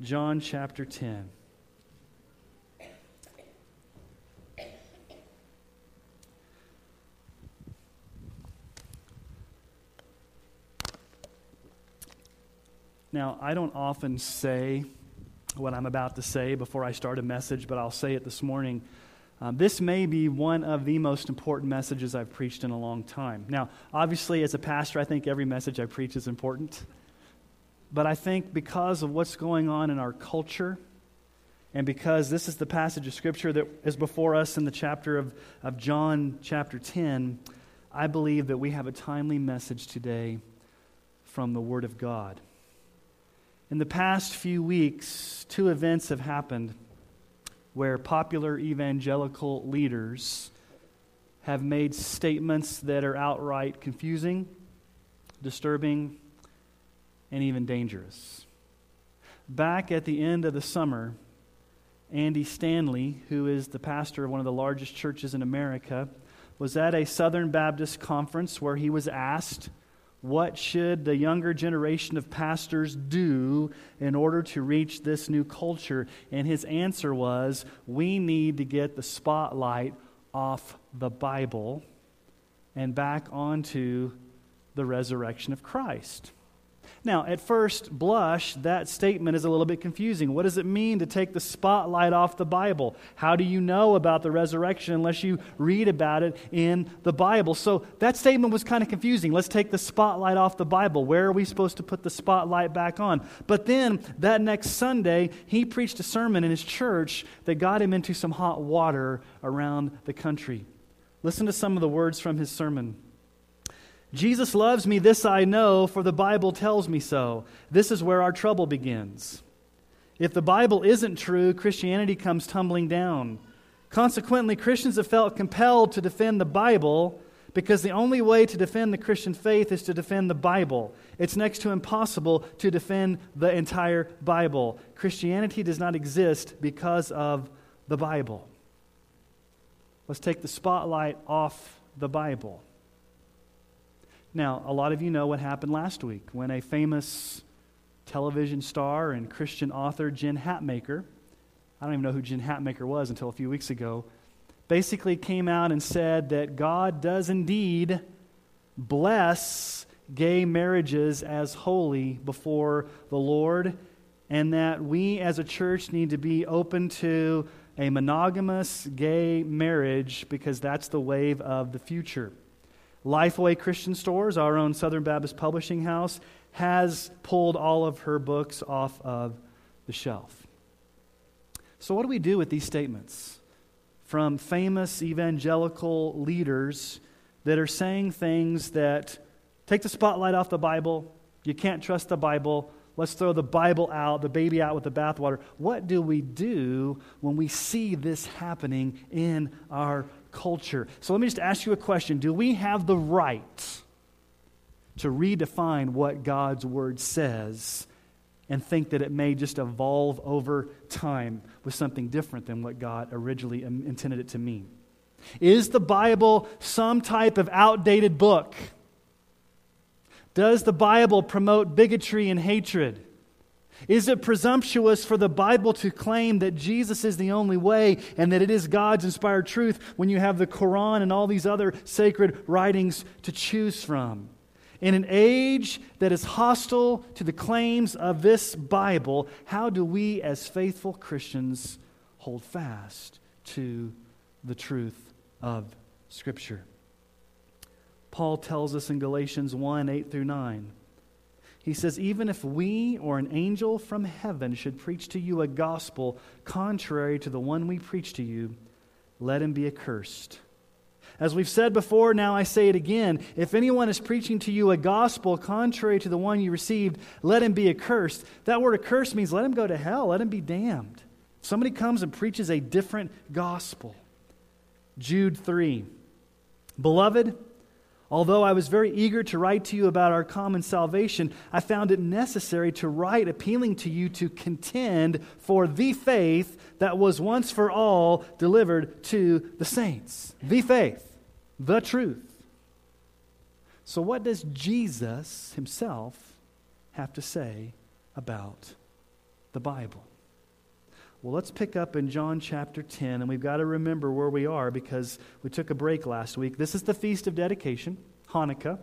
John chapter 10. Now, I don't often say what I'm about to say before I start a message, but I'll say it this morning. Um, this may be one of the most important messages I've preached in a long time. Now, obviously, as a pastor, I think every message I preach is important. But I think because of what's going on in our culture, and because this is the passage of Scripture that is before us in the chapter of, of John, chapter 10, I believe that we have a timely message today from the Word of God. In the past few weeks, two events have happened where popular evangelical leaders have made statements that are outright confusing, disturbing, and even dangerous. Back at the end of the summer, Andy Stanley, who is the pastor of one of the largest churches in America, was at a Southern Baptist conference where he was asked, What should the younger generation of pastors do in order to reach this new culture? And his answer was, We need to get the spotlight off the Bible and back onto the resurrection of Christ. Now, at first blush, that statement is a little bit confusing. What does it mean to take the spotlight off the Bible? How do you know about the resurrection unless you read about it in the Bible? So that statement was kind of confusing. Let's take the spotlight off the Bible. Where are we supposed to put the spotlight back on? But then that next Sunday, he preached a sermon in his church that got him into some hot water around the country. Listen to some of the words from his sermon. Jesus loves me, this I know, for the Bible tells me so. This is where our trouble begins. If the Bible isn't true, Christianity comes tumbling down. Consequently, Christians have felt compelled to defend the Bible because the only way to defend the Christian faith is to defend the Bible. It's next to impossible to defend the entire Bible. Christianity does not exist because of the Bible. Let's take the spotlight off the Bible. Now, a lot of you know what happened last week when a famous television star and Christian author, Jen Hatmaker, I don't even know who Jen Hatmaker was until a few weeks ago, basically came out and said that God does indeed bless gay marriages as holy before the Lord, and that we as a church need to be open to a monogamous gay marriage because that's the wave of the future. Lifeway Christian Stores, our own Southern Baptist publishing house, has pulled all of her books off of the shelf. So, what do we do with these statements from famous evangelical leaders that are saying things that take the spotlight off the Bible? You can't trust the Bible. Let's throw the Bible out, the baby out with the bathwater. What do we do when we see this happening in our culture. So let me just ask you a question Do we have the right to redefine what God's word says and think that it may just evolve over time with something different than what God originally intended it to mean? Is the Bible some type of outdated book? Does the Bible promote bigotry and hatred? Is it presumptuous for the Bible to claim that Jesus is the only way and that it is God's inspired truth when you have the Quran and all these other sacred writings to choose from? In an age that is hostile to the claims of this Bible, how do we as faithful Christians hold fast to the truth of Scripture? Paul tells us in Galatians 1 8 through 9. He says, Even if we or an angel from heaven should preach to you a gospel contrary to the one we preach to you, let him be accursed. As we've said before, now I say it again. If anyone is preaching to you a gospel contrary to the one you received, let him be accursed. That word accursed means let him go to hell, let him be damned. Somebody comes and preaches a different gospel. Jude 3. Beloved, although I was very eager to write to you about our common salvation, I found it necessary to write appealing to you to contend for the faith that was once for all delivered to the saints. The faith, the truth. So, what does Jesus himself have to say about the Bible? Well, let's pick up in John chapter 10, and we've got to remember where we are because we took a break last week. This is the Feast of Dedication, Hanukkah.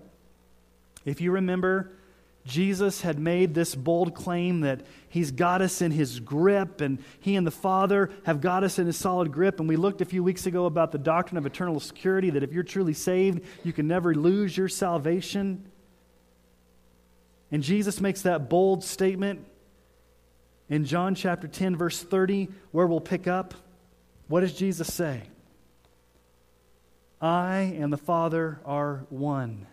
If you remember, Jesus had made this bold claim that he's got us in his grip, and he and the Father have got us in his solid grip. And we looked a few weeks ago about the doctrine of eternal security that if you're truly saved, you can never lose your salvation. And Jesus makes that bold statement in John chapter 10, verse 30, where we'll pick up, what does Jesus say? I and the Father are one.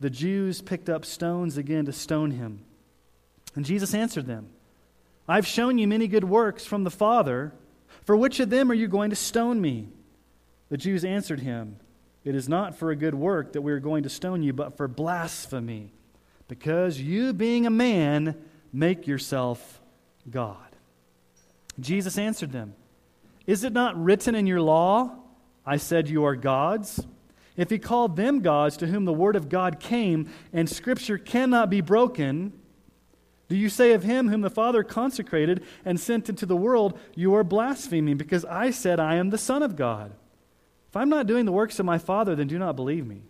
The Jews picked up stones again to stone him. And Jesus answered them I've shown you many good works from the Father. For which of them are you going to stone me? The Jews answered him, It is not for a good work that we are going to stone you, but for blasphemy, because you, being a man, Make yourself God. Jesus answered them, Is it not written in your law, I said you are gods? If he called them gods to whom the word of God came, and scripture cannot be broken, do you say of him whom the Father consecrated and sent into the world, You are blaspheming, because I said I am the Son of God? If I'm not doing the works of my Father, then do not believe me.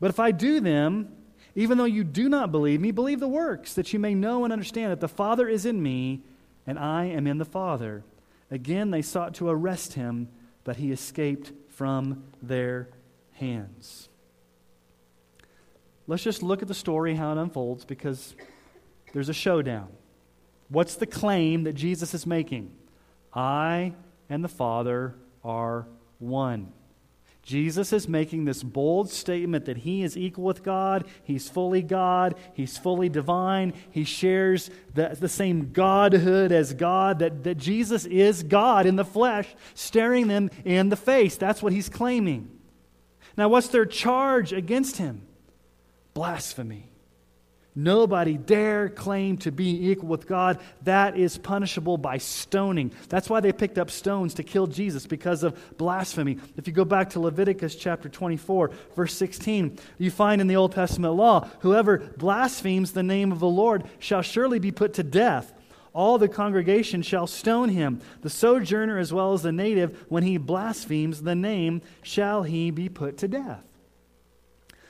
But if I do them, even though you do not believe me, believe the works, that you may know and understand that the Father is in me, and I am in the Father. Again, they sought to arrest him, but he escaped from their hands. Let's just look at the story, how it unfolds, because there's a showdown. What's the claim that Jesus is making? I and the Father are one. Jesus is making this bold statement that he is equal with God, he's fully God, he's fully divine, he shares the, the same Godhood as God, that, that Jesus is God in the flesh, staring them in the face. That's what he's claiming. Now, what's their charge against him? Blasphemy. Nobody dare claim to be equal with God. That is punishable by stoning. That's why they picked up stones to kill Jesus because of blasphemy. If you go back to Leviticus chapter 24, verse 16, you find in the Old Testament law whoever blasphemes the name of the Lord shall surely be put to death. All the congregation shall stone him. The sojourner as well as the native, when he blasphemes the name, shall he be put to death.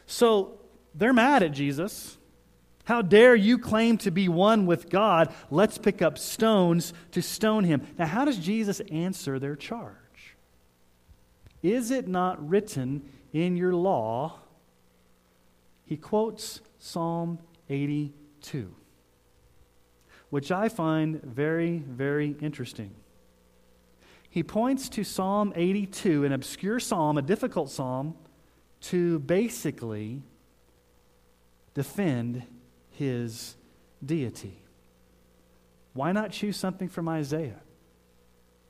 So they're mad at Jesus. How dare you claim to be one with God? Let's pick up stones to stone him. Now, how does Jesus answer their charge? Is it not written in your law? He quotes Psalm 82, which I find very, very interesting. He points to Psalm 82, an obscure psalm, a difficult psalm, to basically defend his deity. Why not choose something from Isaiah?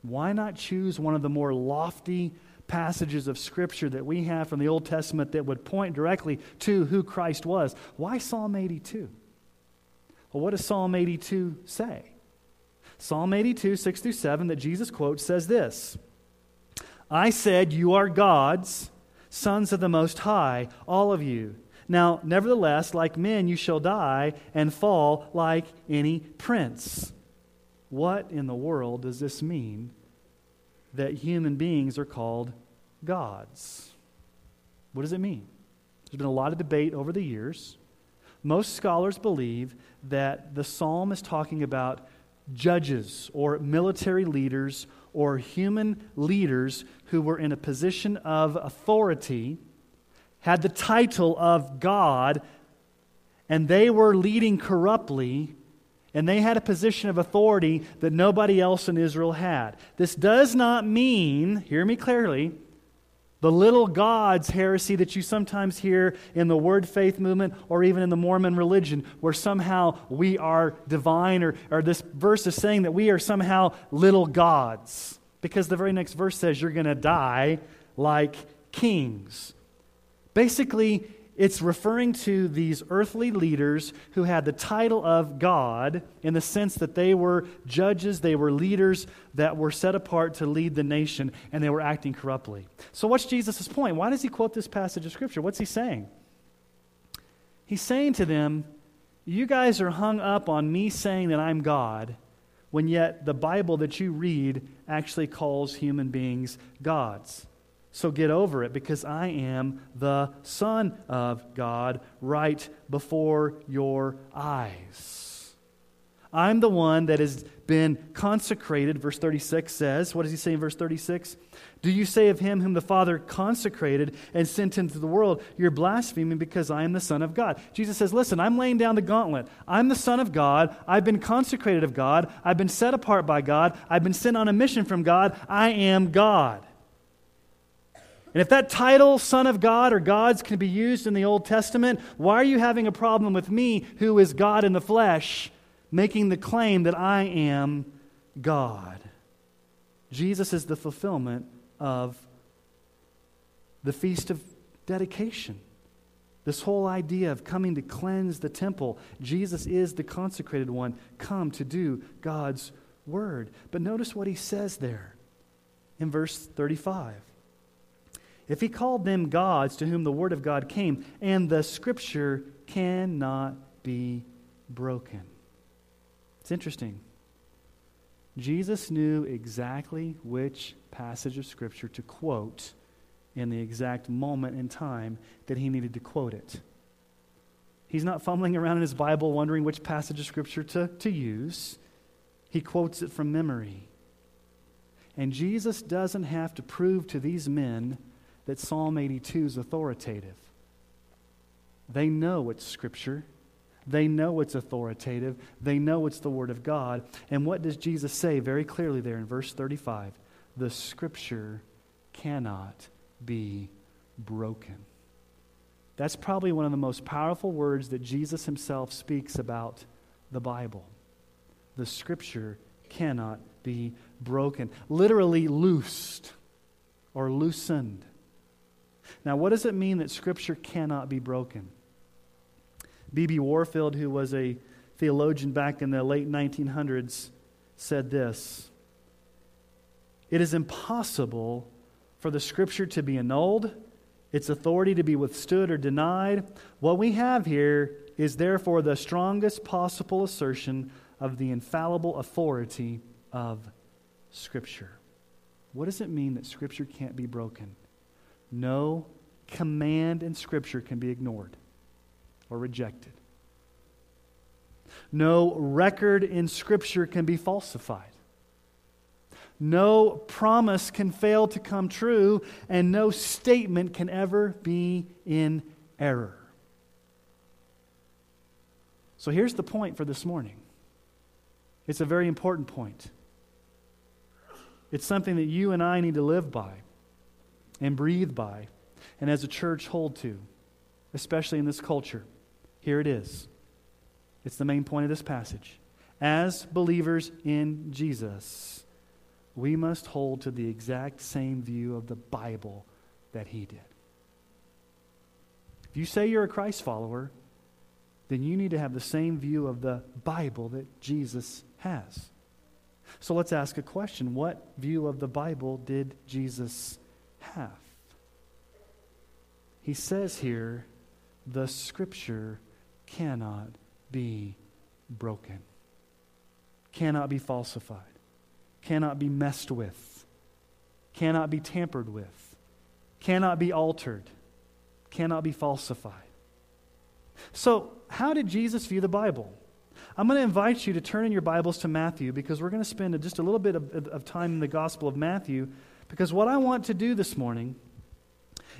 Why not choose one of the more lofty passages of Scripture that we have from the Old Testament that would point directly to who Christ was? Why Psalm 82? Well, what does Psalm 82 say? Psalm 82, 6 through 7, that Jesus quotes, says this I said, You are gods, sons of the Most High, all of you. Now, nevertheless, like men, you shall die and fall like any prince. What in the world does this mean that human beings are called gods? What does it mean? There's been a lot of debate over the years. Most scholars believe that the psalm is talking about judges or military leaders or human leaders who were in a position of authority had the title of God, and they were leading corruptly, and they had a position of authority that nobody else in Israel had. This does not mean, hear me clearly, The little gods heresy that you sometimes hear in the Word Faith movement or even in the Mormon religion, where somehow we are divine, or, or this verse is saying that we are somehow little gods. Because the very next verse says you're going to die like kings. Basically, it's referring to these earthly leaders who had the title of God in the sense that they were judges, they were leaders that were set apart to lead the nation, and they were acting corruptly. So, what's Jesus' point? Why does he quote this passage of Scripture? What's he saying? He's saying to them, You guys are hung up on me saying that I'm God, when yet the Bible that you read actually calls human beings gods. So get over it because I am the Son of God right before your eyes. I'm the one that has been consecrated, verse 36 says. What does he say in verse 36? Do you say of him whom the Father consecrated and sent into the world, you're blaspheming because I am the Son of God? Jesus says, Listen, I'm laying down the gauntlet. I'm the Son of God. I've been consecrated of God. I've been set apart by God. I've been sent on a mission from God. I am God. And if that title, Son of God or God's, can be used in the Old Testament, why are you having a problem with me, who is God in the flesh, making the claim that I am God? Jesus is the fulfillment of the Feast of Dedication. This whole idea of coming to cleanse the temple, Jesus is the consecrated one, come to do God's word. But notice what he says there in verse 35. If he called them gods to whom the word of God came, and the scripture cannot be broken. It's interesting. Jesus knew exactly which passage of scripture to quote in the exact moment in time that he needed to quote it. He's not fumbling around in his Bible wondering which passage of scripture to, to use. He quotes it from memory. And Jesus doesn't have to prove to these men that Psalm 82 is authoritative. They know it's Scripture. They know it's authoritative. They know it's the Word of God. And what does Jesus say very clearly there in verse 35? The Scripture cannot be broken. That's probably one of the most powerful words that Jesus himself speaks about the Bible. The Scripture cannot be broken. Literally loosed or loosened. Now, what does it mean that Scripture cannot be broken? B.B. Warfield, who was a theologian back in the late 1900s, said this It is impossible for the Scripture to be annulled, its authority to be withstood or denied. What we have here is therefore the strongest possible assertion of the infallible authority of Scripture. What does it mean that Scripture can't be broken? No command in Scripture can be ignored or rejected. No record in Scripture can be falsified. No promise can fail to come true, and no statement can ever be in error. So here's the point for this morning. It's a very important point. It's something that you and I need to live by and breathe by, and as a church hold to, especially in this culture. Here it is. It's the main point of this passage. As believers in Jesus, we must hold to the exact same view of the Bible that he did. If you say you're a Christ follower, then you need to have the same view of the Bible that Jesus has. So let's ask a question What view of the Bible did Jesus have. He says here, the scripture cannot be broken, cannot be falsified, cannot be messed with, cannot be tampered with, cannot be altered, cannot be falsified. So, how did Jesus view the Bible? I'm going to invite you to turn in your Bibles to Matthew because we're going to spend just a little bit of, of time in the Gospel of Matthew because what I want to do this morning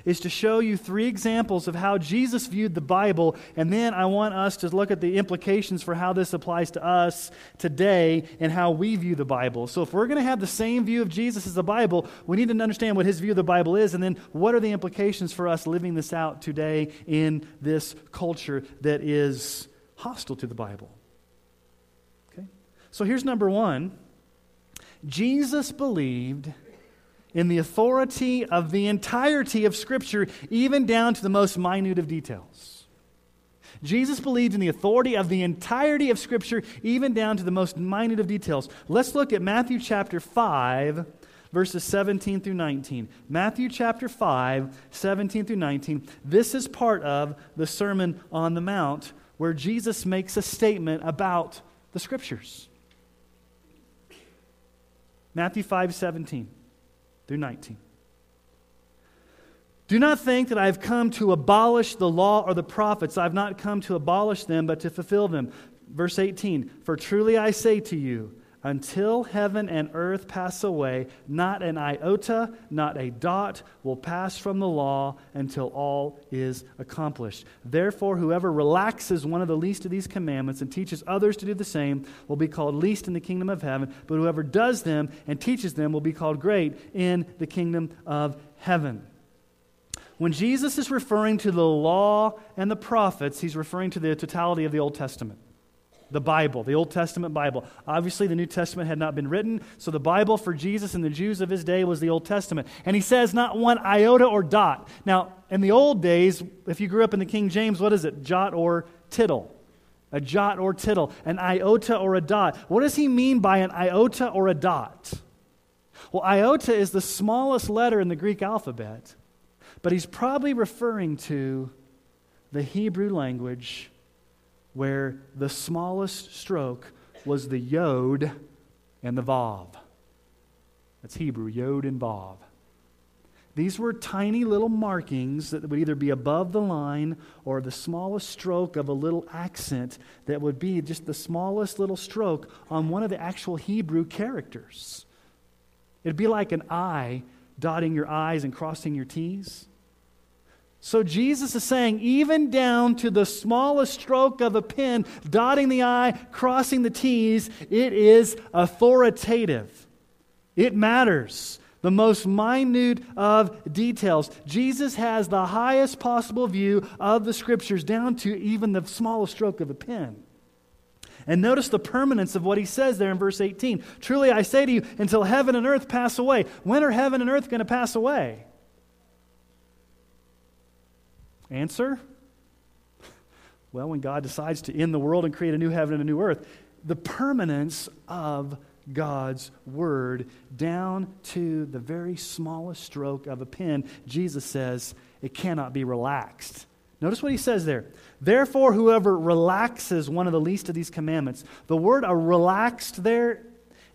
is to show you three examples of how Jesus viewed the Bible, and then I want us to look at the implications for how this applies to us today and how we view the Bible. So, if we're going to have the same view of Jesus as the Bible, we need to understand what his view of the Bible is, and then what are the implications for us living this out today in this culture that is hostile to the Bible. Okay? So, here's number one Jesus believed in the authority of the entirety of Scripture, even down to the most minute of details. Jesus believed in the authority of the entirety of Scripture, even down to the most minute of details. Let's look at Matthew chapter 5, verses 17 through 19. Matthew chapter 5, 17 through 19. This is part of the Sermon on the Mount, where Jesus makes a statement about the Scriptures. Matthew 5, 17 through 19. Do not think that I have come to abolish the law or the prophets. I have not come to abolish them, but to fulfill them. Verse 18 For truly I say to you, until heaven and earth pass away, not an iota, not a dot will pass from the law until all is accomplished. Therefore, whoever relaxes one of the least of these commandments and teaches others to do the same will be called least in the kingdom of heaven, but whoever does them and teaches them will be called great in the kingdom of heaven. When Jesus is referring to the law and the prophets, he's referring to the totality of the Old Testament the Bible, the Old Testament Bible. Obviously, the New Testament had not been written, so the Bible for Jesus and the Jews of his day was the Old Testament. And he says not one iota or dot. Now, in the old days, if you grew up in the King James, what is it? Jot or tittle? A jot or tittle, an iota or a dot. What does he mean by an iota or a dot? Well, iota is the smallest letter in the Greek alphabet, but he's probably referring to the Hebrew language where the smallest stroke was the yod and the vav. That's Hebrew, yod and vav. These were tiny little markings that would either be above the line or the smallest stroke of a little accent that would be just the smallest little stroke on one of the actual Hebrew characters. It'd be like an I dotting your I's and crossing your T's. So Jesus is saying, even down to the smallest stroke of a pen, dotting the I, crossing the T's, it is authoritative. It matters. The most minute of details. Jesus has the highest possible view of the scriptures, down to even the smallest stroke of a pen. And notice the permanence of what he says there in verse 18. Truly I say to you, until heaven and earth pass away. When are heaven and earth going to pass away? Answer? Well, when God decides to end the world and create a new heaven and a new earth, the permanence of God's word down to the very smallest stroke of a pen, Jesus says it cannot be relaxed. Notice what he says there. Therefore, whoever relaxes one of the least of these commandments, the word a relaxed there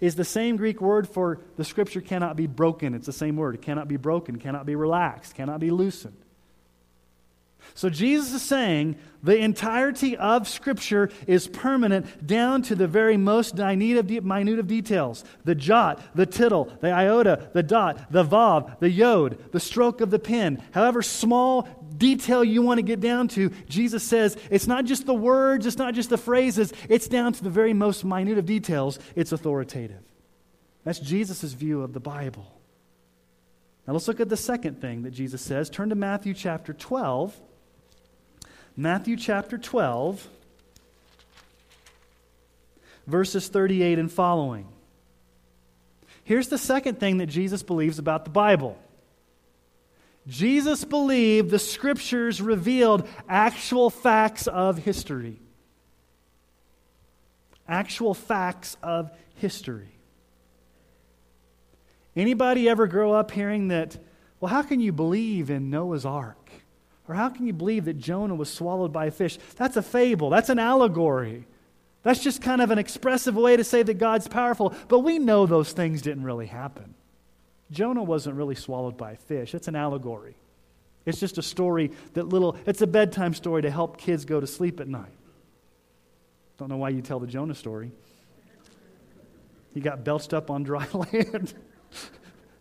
is the same Greek word for the scripture cannot be broken. It's the same word. It cannot be broken, cannot be relaxed, cannot be loosened. So Jesus is saying the entirety of Scripture is permanent down to the very most minute of details the jot, the tittle, the iota, the dot, the vav, the yod, the stroke of the pen. However small detail you want to get down to, Jesus says it's not just the words, it's not just the phrases, it's down to the very most minute of details. It's authoritative. That's Jesus' view of the Bible. Now let's look at the second thing that Jesus says. Turn to Matthew chapter 12. Matthew chapter 12, verses 38 and following. Here's the second thing that Jesus believes about the Bible. Jesus believed the scriptures revealed actual facts of history. Actual facts of history. Anybody ever grow up hearing that, well, how can you believe in Noah's Ark? Or how can you believe that Jonah was swallowed by a fish? That's a fable, that's an allegory. That's just kind of an expressive way to say that God's powerful, but we know those things didn't really happen. Jonah wasn't really swallowed by a fish. It's an allegory. It's just a story that little, it's a bedtime story to help kids go to sleep at night. Don't know why you tell the Jonah story. He got belched up on dry land.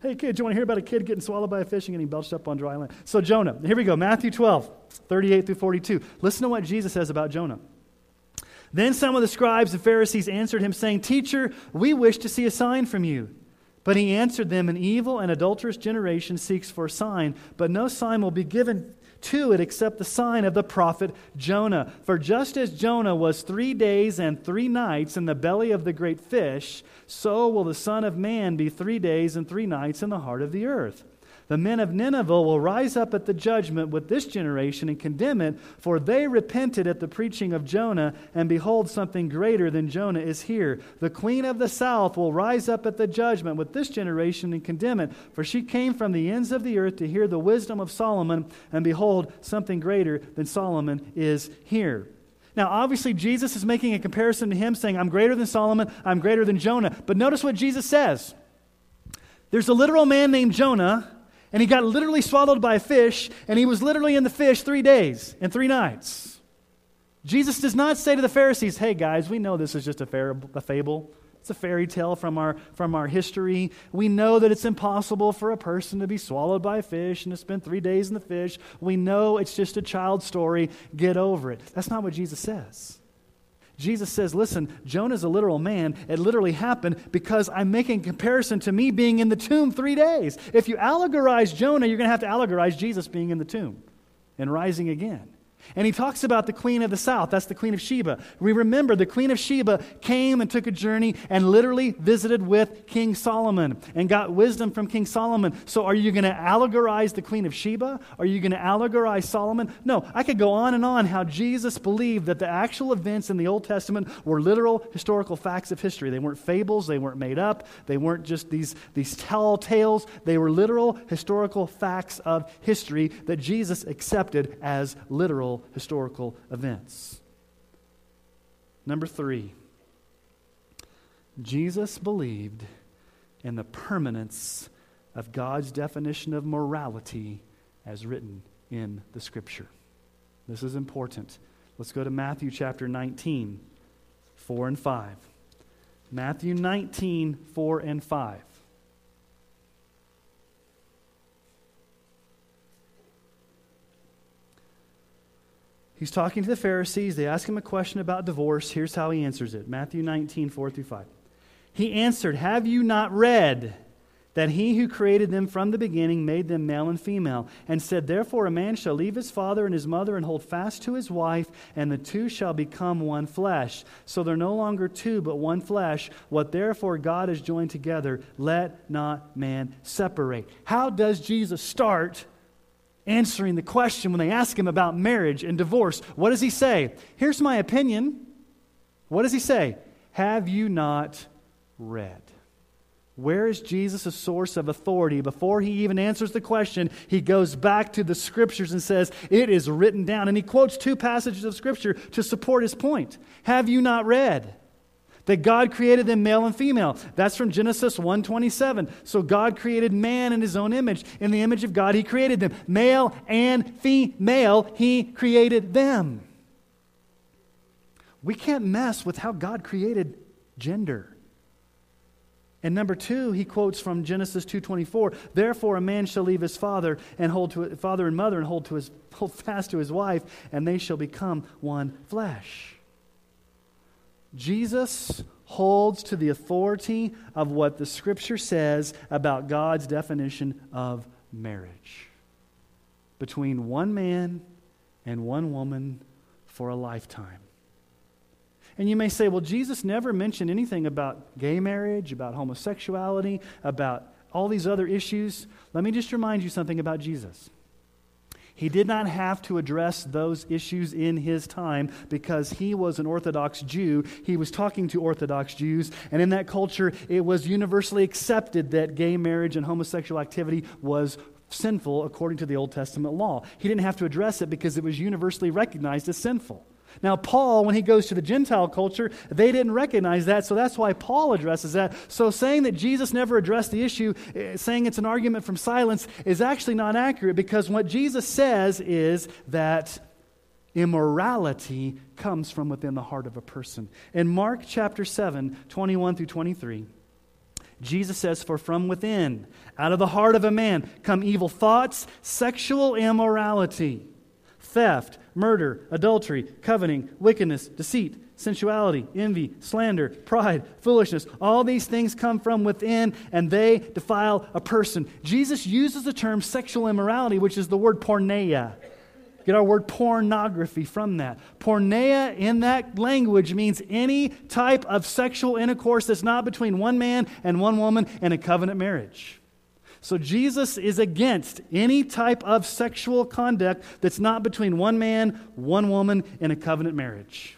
Hey, kid, do you want to hear about a kid getting swallowed by a fish and getting belched up on dry land? So, Jonah, here we go Matthew 12, 38 through 42. Listen to what Jesus says about Jonah. Then some of the scribes and Pharisees answered him, saying, Teacher, we wish to see a sign from you. But he answered them, An evil and adulterous generation seeks for a sign, but no sign will be given to it except the sign of the prophet Jonah. For just as Jonah was three days and three nights in the belly of the great fish, so will the Son of Man be three days and three nights in the heart of the earth. The men of Nineveh will rise up at the judgment with this generation and condemn it, for they repented at the preaching of Jonah, and behold, something greater than Jonah is here. The queen of the south will rise up at the judgment with this generation and condemn it, for she came from the ends of the earth to hear the wisdom of Solomon, and behold, something greater than Solomon is here. Now, obviously, Jesus is making a comparison to him, saying, I'm greater than Solomon, I'm greater than Jonah. But notice what Jesus says. There's a literal man named Jonah and he got literally swallowed by a fish, and he was literally in the fish three days and three nights. Jesus does not say to the Pharisees, hey guys, we know this is just a, fable. It's a fairy tale from our, from our history. We know that it's impossible for a person to be swallowed by a fish and to spend three days in the fish. We know it's just a child story. Get over it. That's not what Jesus says. Jesus says, Listen, Jonah's a literal man. It literally happened because I'm making comparison to me being in the tomb three days. If you allegorize Jonah, you're going to have to allegorize Jesus being in the tomb and rising again. And he talks about the queen of the south. That's the queen of Sheba. We remember the queen of Sheba came and took a journey and literally visited with King Solomon and got wisdom from King Solomon. So are you going to allegorize the queen of Sheba? Are you going to allegorize Solomon? No, I could go on and on how Jesus believed that the actual events in the Old Testament were literal historical facts of history. They weren't fables, they weren't made up, they weren't just these, these tall tales. They were literal historical facts of history that Jesus accepted as literal historical events. Number three, Jesus believed in the permanence of God's definition of morality as written in the Scripture. This is important. Let's go to Matthew chapter 19, 4 and 5. Matthew 19, 4 and 5. He's talking to the Pharisees. They ask him a question about divorce. Here's how he answers it Matthew 19, 4 through 5. He answered, Have you not read that he who created them from the beginning made them male and female, and said, Therefore a man shall leave his father and his mother and hold fast to his wife, and the two shall become one flesh. So they're no longer two, but one flesh. What therefore God has joined together, let not man separate. How does Jesus start? Answering the question when they ask him about marriage and divorce. What does he say? Here's my opinion. What does he say? Have you not read? Where is Jesus a source of authority? Before he even answers the question, he goes back to the scriptures and says, It is written down. And he quotes two passages of scripture to support his point. Have you not read? That God created them male and female. That's from Genesis 1:27. So God created man in his own image. In the image of God he created them. Male and female he created them. We can't mess with how God created gender. And number 2, he quotes from Genesis 2:24, "Therefore a man shall leave his father and hold to father and mother and hold to his hold fast to his wife, and they shall become one flesh." Jesus holds to the authority of what the Scripture says about God's definition of marriage between one man and one woman for a lifetime. And you may say, well, Jesus never mentioned anything about gay marriage, about homosexuality, about all these other issues. Let me just remind you something about Jesus. He did not have to address those issues in his time because he was an Orthodox Jew. He was talking to Orthodox Jews, and in that culture, it was universally accepted that gay marriage and homosexual activity was sinful according to the Old Testament law. He didn't have to address it because it was universally recognized as sinful. Now, Paul, when he goes to the Gentile culture, they didn't recognize that, so that's why Paul addresses that. So, saying that Jesus never addressed the issue, eh, saying it's an argument from silence, is actually not accurate because what Jesus says is that immorality comes from within the heart of a person. In Mark chapter 7, 21 through 23, Jesus says, For from within, out of the heart of a man, come evil thoughts, sexual immorality, theft, murder, adultery, coveting, wickedness, deceit, sensuality, envy, slander, pride, foolishness. All these things come from within and they defile a person. Jesus uses the term sexual immorality, which is the word porneia. Get our word pornography from that. Porneia in that language means any type of sexual intercourse that's not between one man and one woman in a covenant marriage. So Jesus is against any type of sexual conduct that's not between one man, one woman in a covenant marriage.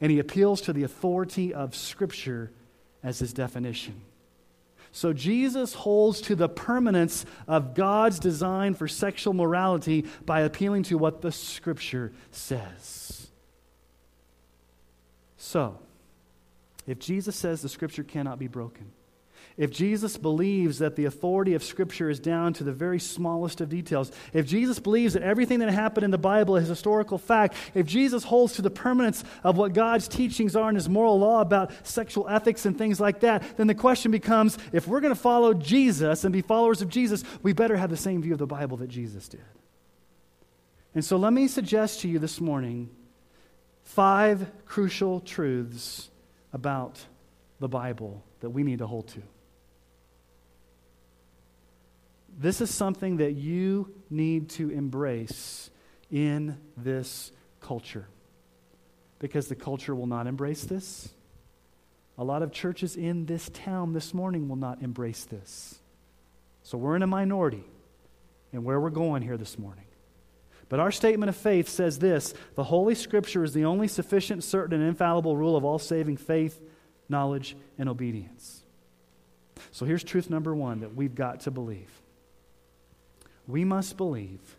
And he appeals to the authority of Scripture as his definition. So Jesus holds to the permanence of God's design for sexual morality by appealing to what the Scripture says. So, if Jesus says the Scripture cannot be broken, if Jesus believes that the authority of Scripture is down to the very smallest of details, if Jesus believes that everything that happened in the Bible is historical fact, if Jesus holds to the permanence of what God's teachings are in His moral law about sexual ethics and things like that, then the question becomes if we're going to follow Jesus and be followers of Jesus, we better have the same view of the Bible that Jesus did. And so let me suggest to you this morning five crucial truths about the Bible that we need to hold to. This is something that you need to embrace in this culture because the culture will not embrace this. A lot of churches in this town this morning will not embrace this. So we're in a minority in where we're going here this morning. But our statement of faith says this the Holy Scripture is the only sufficient, certain, and infallible rule of all saving faith, knowledge, and obedience. So here's truth number one that we've got to believe we must believe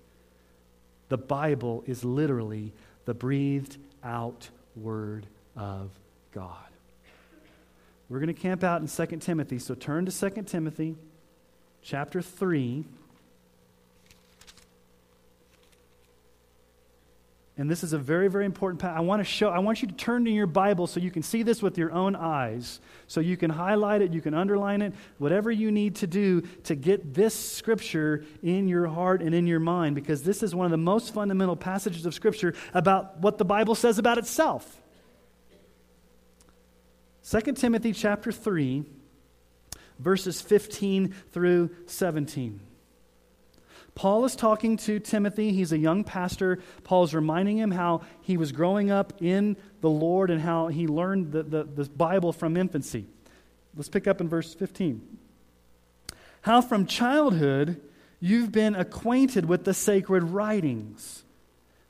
the Bible is literally the breathed out Word of God. We're going to camp out in 2 Timothy, so turn to 2 Timothy chapter 3. And this is a very, very important. I want to show, I want you to turn to your Bible so you can see this with your own eyes. So you can highlight it, you can underline it, whatever you need to do to get this scripture in your heart and in your mind, because this is one of the most fundamental passages of scripture about what the Bible says about itself. 2 Timothy chapter 3, verses 15 through 17. Paul is talking to Timothy. He's a young pastor. Paul is reminding him how he was growing up in the Lord and how he learned the, the, the Bible from infancy. Let's pick up in verse 15. How from childhood you've been acquainted with the sacred writings,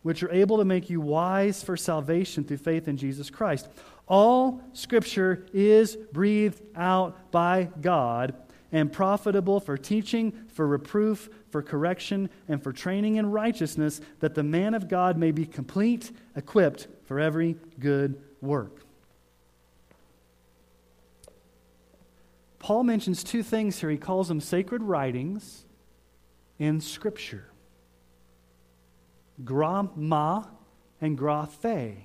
which are able to make you wise for salvation through faith in Jesus Christ. All scripture is breathed out by God and profitable for teaching, for reproof, for correction, and for training in righteousness, that the man of God may be complete, equipped for every good work. Paul mentions two things here. He calls them sacred writings in Scripture gramma and graphe,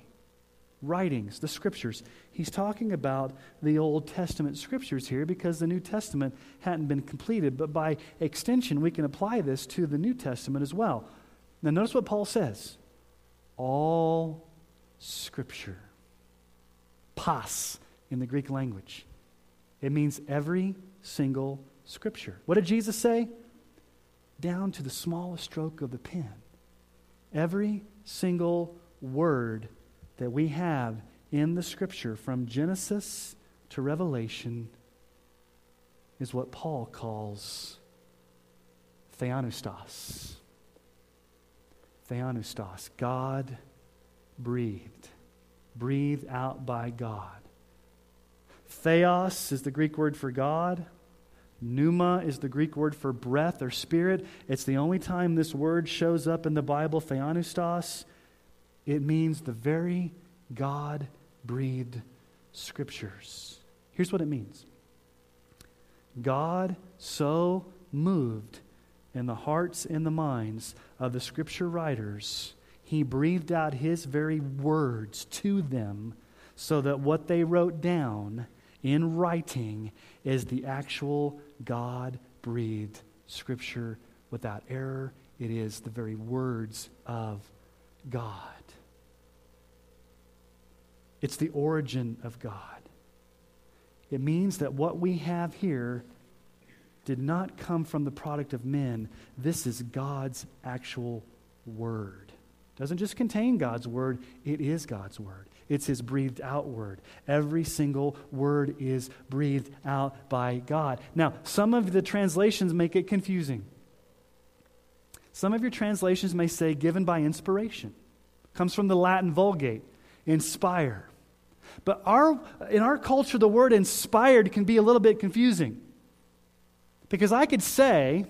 writings, the Scriptures. He's talking about the Old Testament scriptures here because the New Testament hadn't been completed. But by extension, we can apply this to the New Testament as well. Now, notice what Paul says all scripture. Pas in the Greek language. It means every single scripture. What did Jesus say? Down to the smallest stroke of the pen. Every single word that we have in the scripture from Genesis to Revelation is what Paul calls theopneustos. Theopneustos, God breathed, breathed out by God. Theos is the Greek word for God. Pneuma is the Greek word for breath or spirit. It's the only time this word shows up in the Bible, theopneustos. It means the very God breathed scriptures. Here's what it means God so moved in the hearts and the minds of the scripture writers, he breathed out his very words to them so that what they wrote down in writing is the actual God breathed scripture without error. It is the very words of God. It's the origin of God. It means that what we have here did not come from the product of men. This is God's actual word. It doesn't just contain God's word, it is God's word. It's his breathed out word. Every single word is breathed out by God. Now, some of the translations make it confusing. Some of your translations may say given by inspiration. Comes from the Latin Vulgate, inspire. But our, in our culture, the word inspired can be a little bit confusing. Because I could say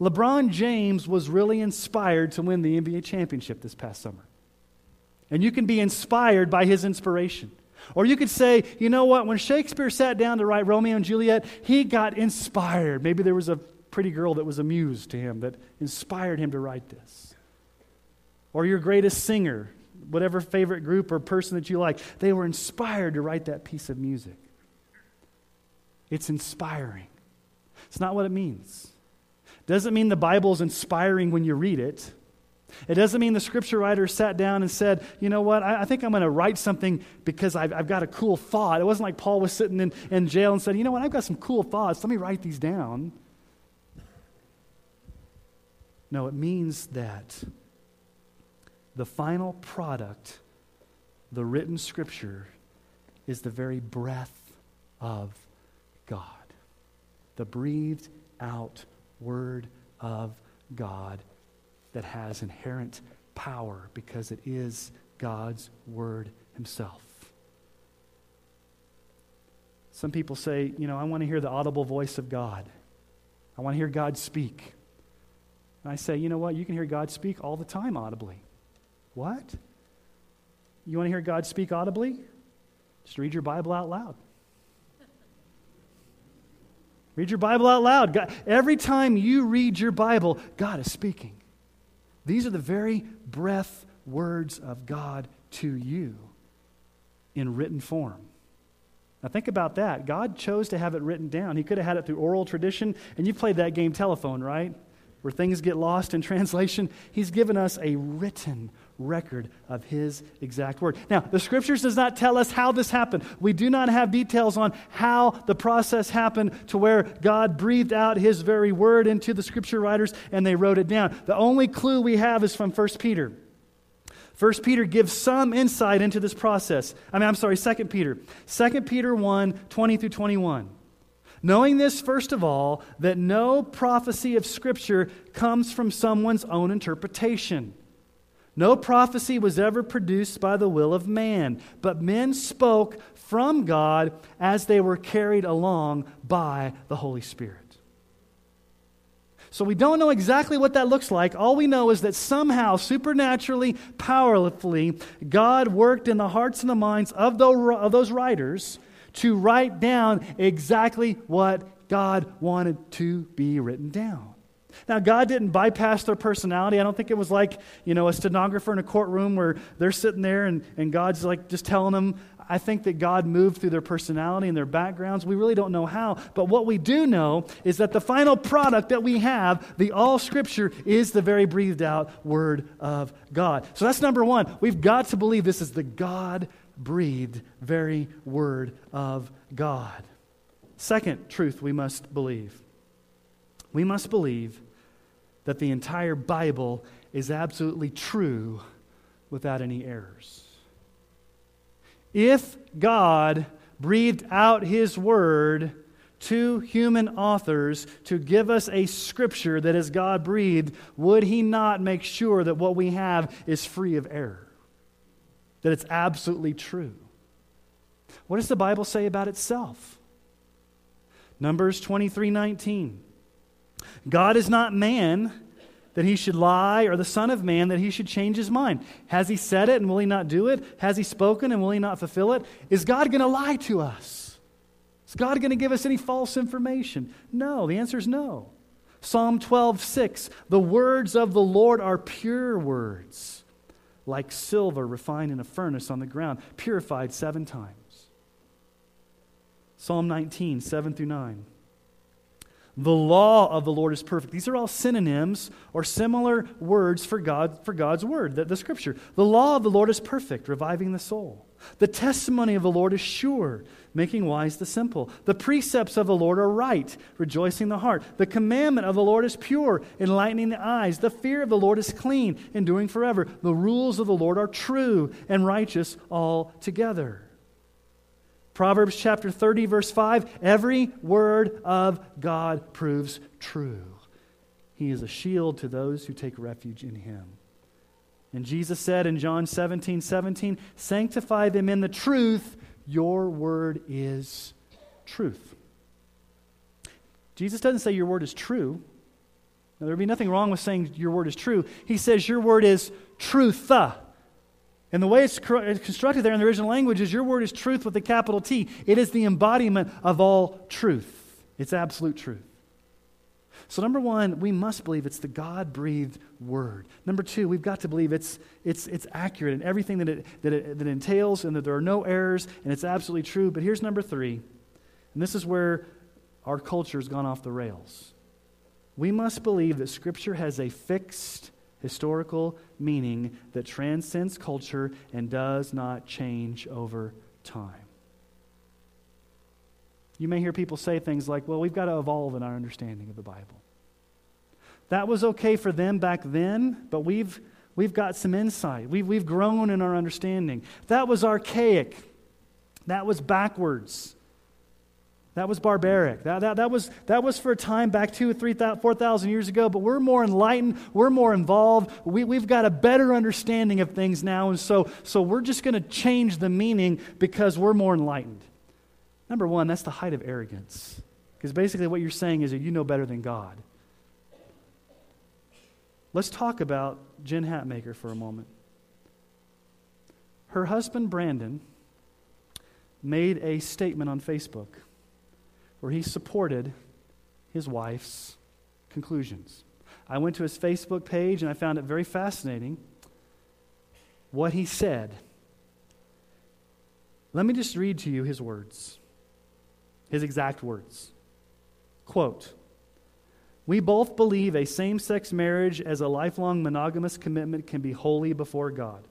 LeBron James was really inspired to win the NBA championship this past summer. And you can be inspired by his inspiration. Or you could say, you know what, when Shakespeare sat down to write Romeo and Juliet, he got inspired. Maybe there was a pretty girl that was amused to him that inspired him to write this. Or your greatest singer, whatever favorite group or person that you like, they were inspired to write that piece of music. It's inspiring. It's not what it means. Doesn't mean the Bible is inspiring when you read it. It doesn't mean the scripture writer sat down and said, you know what, I, I think I'm going to write something because I've, I've, got a cool thought. It wasn't like Paul was sitting in, in jail and said, you know what, I've got some cool thoughts. Let me write these down. No, it means that the final product, the written scripture, is the very breath of God, the breathed out word of God that has inherent power because it is God's word himself. Some people say, you know, I want to hear the audible voice of God. I want to hear God speak. And I say, you know what? You can hear God speak all the time audibly. What? You want to hear God speak audibly? Just read your Bible out loud. Read your Bible out loud. God, every time you read your Bible, God is speaking. These are the very breath words of God to you in written form. Now, think about that. God chose to have it written down. He could have had it through oral tradition, and you've played that game telephone, right? Where things get lost in translation. He's given us a written record of his exact word. Now, the scriptures does not tell us how this happened. We do not have details on how the process happened to where God breathed out his very word into the scripture writers and they wrote it down. The only clue we have is from 1 Peter. 1 Peter gives some insight into this process. I mean, I'm sorry, 2 Peter. 2 Peter 1 20 through 21. Knowing this, first of all, that no prophecy of Scripture comes from someone's own interpretation. No prophecy was ever produced by the will of man, but men spoke from God as they were carried along by the Holy Spirit. So we don't know exactly what that looks like. All we know is that somehow, supernaturally, powerfully, God worked in the hearts and the minds of those writers to write down exactly what God wanted to be written down. Now, God didn't bypass their personality. I don't think it was like, you know, a stenographer in a courtroom where they're sitting there and, and God's like just telling them. I think that God moved through their personality and their backgrounds. We really don't know how. But what we do know is that the final product that we have, the all scripture, is the very breathed out word of God. So that's number one. We've got to believe this is the God breathed very word of God. Second truth we must believe we must believe that the entire Bible is absolutely true without any errors. If God breathed out His Word to human authors to give us a scripture that is God breathed, would He not make sure that what we have is free of error? That it's absolutely true? What does the Bible say about itself? Numbers 23 19. God is not man that he should lie, or the Son of Man that he should change his mind. Has he said it and will he not do it? Has he spoken and will he not fulfill it? Is God going to lie to us? Is God going to give us any false information? No. The answer is no. Psalm 12, 6. The words of the Lord are pure words, like silver refined in a furnace on the ground, purified seven times. Psalm 19, 7 through 9. The law of the Lord is perfect. These are all synonyms or similar words for, God, for God's word, the, the scripture. The law of the Lord is perfect, reviving the soul. The testimony of the Lord is sure, making wise the simple. The precepts of the Lord are right, rejoicing the heart. The commandment of the Lord is pure, enlightening the eyes. The fear of the Lord is clean, enduring forever. The rules of the Lord are true and righteous altogether. Proverbs chapter 30, verse 5 every word of God proves true. He is a shield to those who take refuge in him. And Jesus said in John 17, 17, sanctify them in the truth. Your word is truth. Jesus doesn't say your word is true. Now, there would be nothing wrong with saying your word is true. He says your word is truth. And the way it's constructed there in the original language is your word is truth with a capital T. It is the embodiment of all truth, it's absolute truth. So, number one, we must believe it's the God breathed word. Number two, we've got to believe it's, it's, it's accurate in everything that it, that, it, that it entails and that there are no errors and it's absolutely true. But here's number three, and this is where our culture has gone off the rails. We must believe that Scripture has a fixed historical meaning that transcends culture and does not change over time. You may hear people say things like, well, we've got to evolve in our understanding of the Bible. That was okay for them back then, but we've, we've got some insight. We've, we've grown in our understanding. That was archaic. That was backwards. That was barbaric. That, that, that, was, that was for a time back two three, four thousand years ago, but we're more enlightened. We're more involved. We, we've got a better understanding of things now, and so, so we're just going to change the meaning because we're more enlightened. Number one, that's the height of arrogance. Because basically, what you're saying is that you know better than God. Let's talk about Jen Hatmaker for a moment. Her husband, Brandon, made a statement on Facebook where he supported his wife's conclusions. I went to his Facebook page and I found it very fascinating what he said. Let me just read to you his words, his exact words. Quote We both believe a same sex marriage as a lifelong monogamous commitment can be holy before God.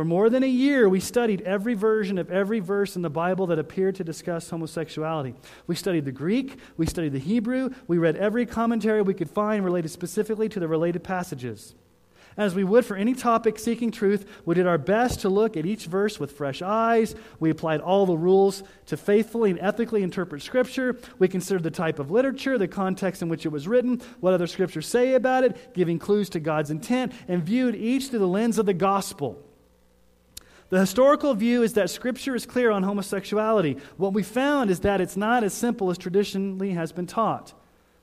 For more than a year, we studied every version of every verse in the Bible that appeared to discuss homosexuality. We studied the Greek, we studied the Hebrew, we read every commentary we could find related specifically to the related passages. As we would for any topic seeking truth, we did our best to look at each verse with fresh eyes. We applied all the rules to faithfully and ethically interpret Scripture. We considered the type of literature, the context in which it was written, what other Scriptures say about it, giving clues to God's intent, and viewed each through the lens of the gospel. The historical view is that Scripture is clear on homosexuality. What we found is that it's not as simple as traditionally has been taught.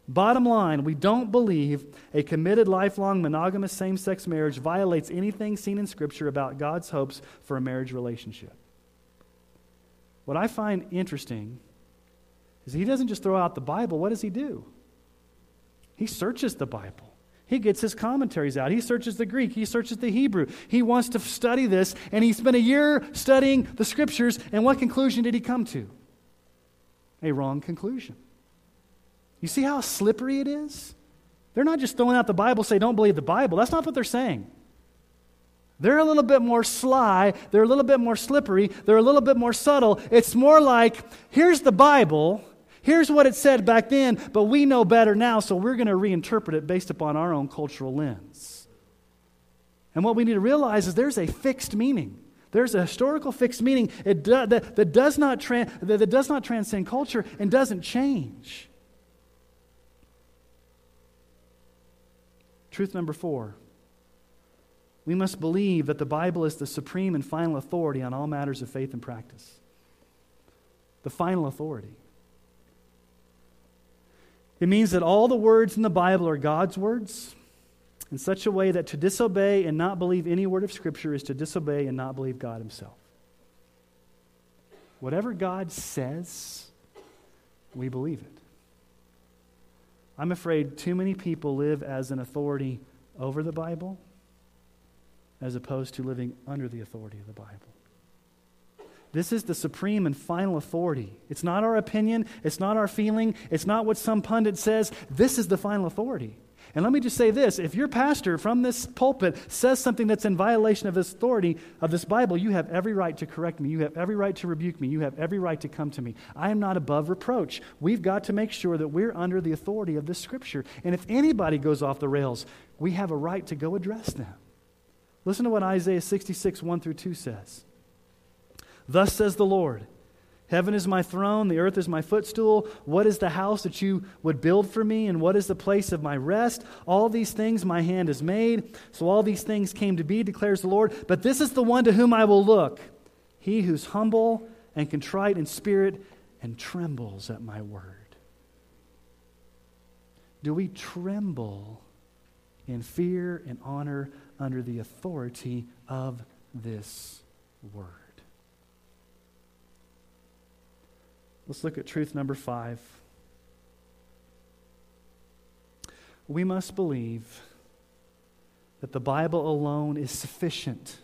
Bottom line, we don't believe a committed lifelong monogamous same sex marriage violates anything seen in Scripture about God's hopes for a marriage relationship. What I find interesting is he doesn't just throw out the Bible, what does he do? He searches the Bible. He gets his commentaries out. He searches the Greek. He searches the Hebrew. He wants to study this, and he spent a year studying the scriptures. And what conclusion did he come to? A wrong conclusion. You see how slippery it is? They're not just throwing out the Bible, say, don't believe the Bible. That's not what they're saying. They're a little bit more sly. They're a little bit more slippery. They're a little bit more subtle. It's more like, here's the Bible. Here's what it said back then, but we know better now, so we're going to reinterpret it based upon our own cultural lens. And what we need to realize is there's a fixed meaning. There's a historical fixed meaning do, that, that, does not that, that does not transcend culture and doesn't change. Truth number four we must believe that the Bible is the supreme and final authority on all matters of faith and practice. The final authority. It means that all the words in the Bible are God's words in such a way that to disobey and not believe any word of Scripture is to disobey and not believe God Himself. Whatever God says, we believe it. I'm afraid too many people live as an authority over the Bible as opposed to living under the authority of the Bible. This is the supreme and final authority. It's not our opinion, it's not our feeling, it's not what some pundit says. This is the final authority. And let me just say this if your pastor from this pulpit says something that's in violation of this authority of this Bible, you have every right to correct me. You have every right to rebuke me. You have every right to come to me. I am not above reproach. We've got to make sure that we're under the authority of this scripture. And if anybody goes off the rails, we have a right to go address them. Listen to what Isaiah 66, 1 through 2 says. Thus says the Lord Heaven is my throne, the earth is my footstool. What is the house that you would build for me, and what is the place of my rest? All these things my hand has made. So all these things came to be, declares the Lord. But this is the one to whom I will look he who's humble and contrite in spirit and trembles at my word. Do we tremble in fear and honor under the authority of this word? Let's look at truth number five. We must believe that the Bible alone is sufficient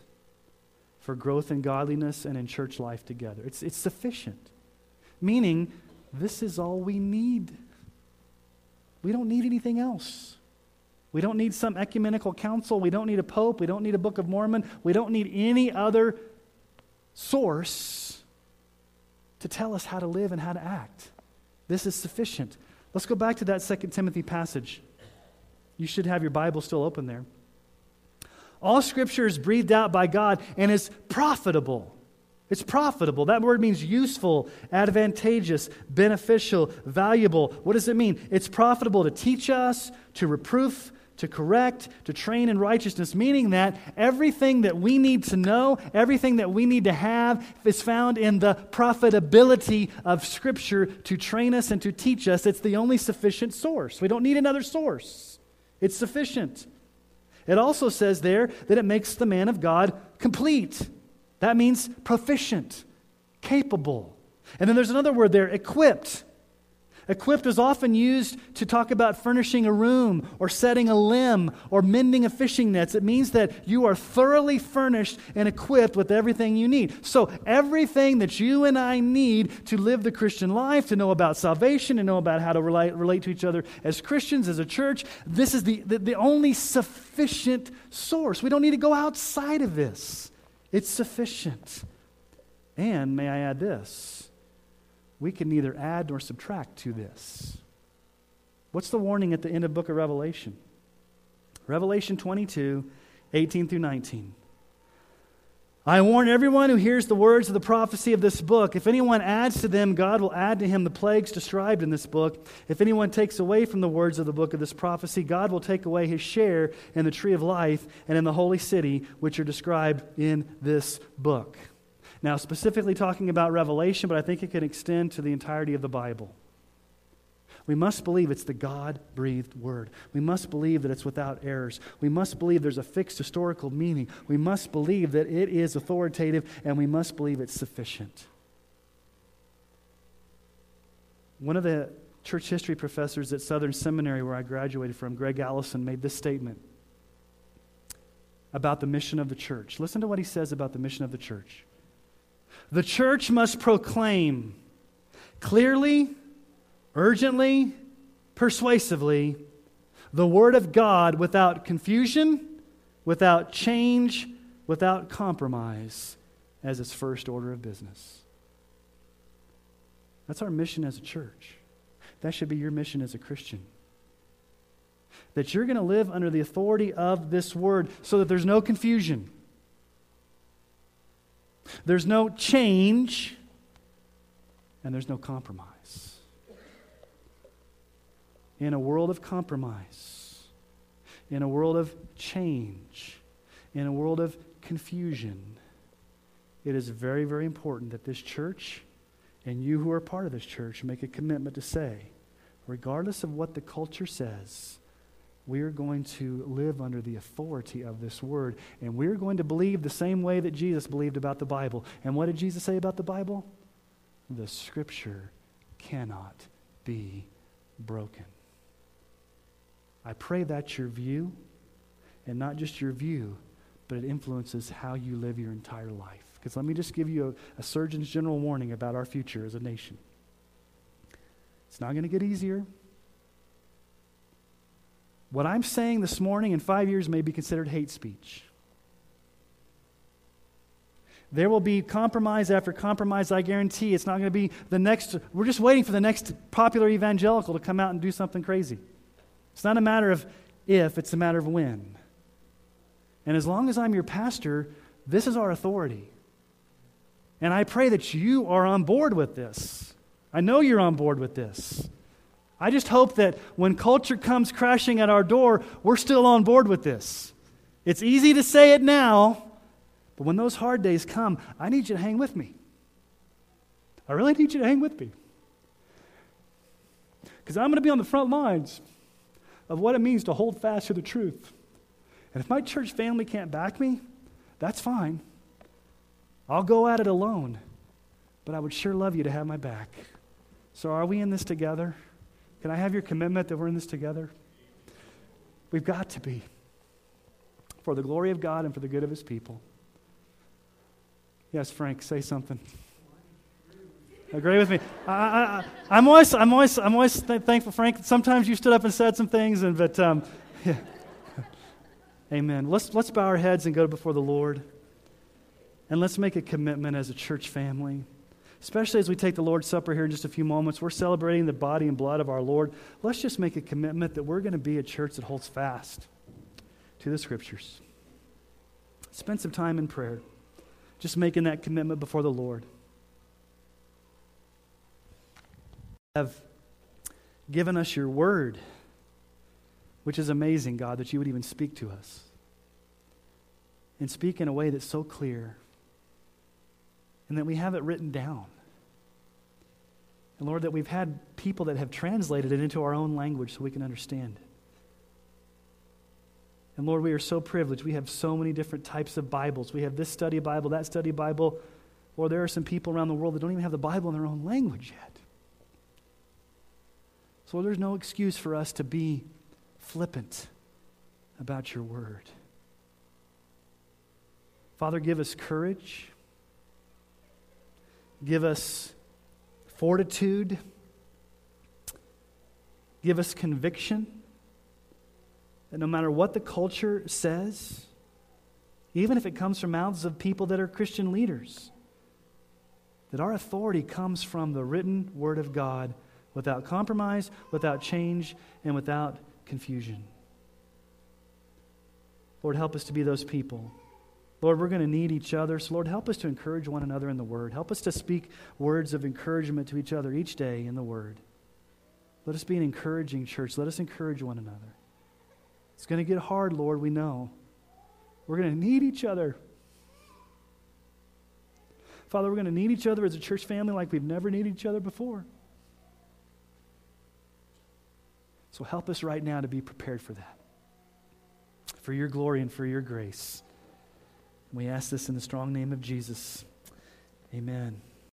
for growth in godliness and in church life together. It's, it's sufficient, meaning this is all we need. We don't need anything else. We don't need some ecumenical council. We don't need a pope. We don't need a Book of Mormon. We don't need any other source to tell us how to live and how to act. This is sufficient. Let's go back to that Second Timothy passage. You should have your Bible still open there. All scripture is breathed out by God and is profitable. It's profitable. That word means useful, advantageous, beneficial, valuable. What does it mean? It's profitable to teach us, to reproof, to correct, to train in righteousness, meaning that everything that we need to know, everything that we need to have, is found in the profitability of Scripture to train us and to teach us. It's the only sufficient source. We don't need another source, it's sufficient. It also says there that it makes the man of God complete. That means proficient, capable. And then there's another word there, equipped. Equipped is often used to talk about furnishing a room or setting a limb or mending a fishing net. It means that you are thoroughly furnished and equipped with everything you need. So, everything that you and I need to live the Christian life, to know about salvation, to know about how to relate, relate to each other as Christians, as a church, this is the, the, the only sufficient source. We don't need to go outside of this, it's sufficient. And may I add this? We can neither add nor subtract to this. What's the warning at the end of book of Revelation? Revelation 22, 18 through 19. I warn everyone who hears the words of the prophecy of this book. If anyone adds to them, God will add to him the plagues described in this book. If anyone takes away from the words of the book of this prophecy, God will take away his share in the tree of life and in the holy city, which are described in this book. Now, specifically talking about Revelation, but I think it can extend to the entirety of the Bible. We must believe it's the God breathed word. We must believe that it's without errors. We must believe there's a fixed historical meaning. We must believe that it is authoritative, and we must believe it's sufficient. One of the church history professors at Southern Seminary, where I graduated from, Gregg Allison, made this statement about the mission of the church. Listen to what he says about the mission of the church. The church must proclaim clearly, urgently, persuasively the Word of God without confusion, without change, without compromise as its first order of business. That's our mission as a church. That should be your mission as a Christian. That you're going to live under the authority of this Word so that there's no confusion there's no change, and there's no compromise. In a world of compromise, in a world of change, in a world of confusion, it is very, very important that this church and you who are part of this church make a commitment to say, regardless of what the culture says, we are going to live under the authority of this word. And we're going to believe the same way that Jesus believed about the Bible. And what did Jesus say about the Bible? The scripture cannot be broken. I pray that's your view, and not just your view, but it influences how you live your entire life. Because let me just give you a, a Surgeon's general warning about our future as a nation. It's not going to get easier. What I'm saying this morning in five years may be considered hate speech. There will be compromise after compromise. I guarantee it's not going to be the next. We're just waiting for the next popular evangelical to come out and do something crazy. It's not a matter of if, it's a matter of when. And as long as I'm your pastor, this is our authority. And I pray that you are on board with this. I know you're on board with this. I just hope that when culture comes crashing at our door, we're still on board with this. It's easy to say it now, but when those hard days come, I need you to hang with me. I really need you to hang with me. Because I'm going to be on the front lines of what it means to hold fast to the truth. And if my church family can't back me, that's fine. I'll go at it alone. But I would sure love you to have my back. So, are we in this together? Can I have your commitment that we're in this together? We've got to be for the glory of God and for the good of his people. Yes, Frank, say something. Agree with me. I, am always, I'm always, I'm always th- thankful, Frank. Sometimes you stood up and said some things, and but um, yeah. Amen. Let's let's bow our heads and go before the Lord, and let's make a commitment as a church family. Especially as we take the Lord's Supper here in just a few moments, we're celebrating the body and blood of our Lord. Let's just make a commitment that we're going to be a church that holds fast to the Scriptures. Spend some time in prayer just making that commitment before the Lord. Have given us your word, which is amazing, God, that you would even speak to us and speak in a way that's so clear and that we have it written down. And Lord, that we've had people that have translated it into our own language so we can understand. And Lord, we are so privileged. We have so many different types of Bibles. We have this study Bible, that study Bible. Lord, there are some people around the world that don't even have the Bible in their own language yet. So Lord, there's no excuse for us to be flippant about your word. Father, give us courage. Give us fortitude. Give us conviction that no matter what the culture says, even if it comes from mouths of people that are Christian leaders, that our authority comes from the written Word of God without compromise, without change, and without confusion. Lord, help us to be those people. Lord, we're going to need each other. So, Lord, help us to encourage one another in the Word. Help us to speak words of encouragement to each other each day in the Word. Let us be an encouraging church. Let us encourage one another. It's going to get hard, Lord, we know. We're going to need each other. Father, we're going to need each other as a church family like we've never needed each other before. So help us right now to be prepared for that. For your glory and for your grace. We ask this in the strong name of Jesus. Amen.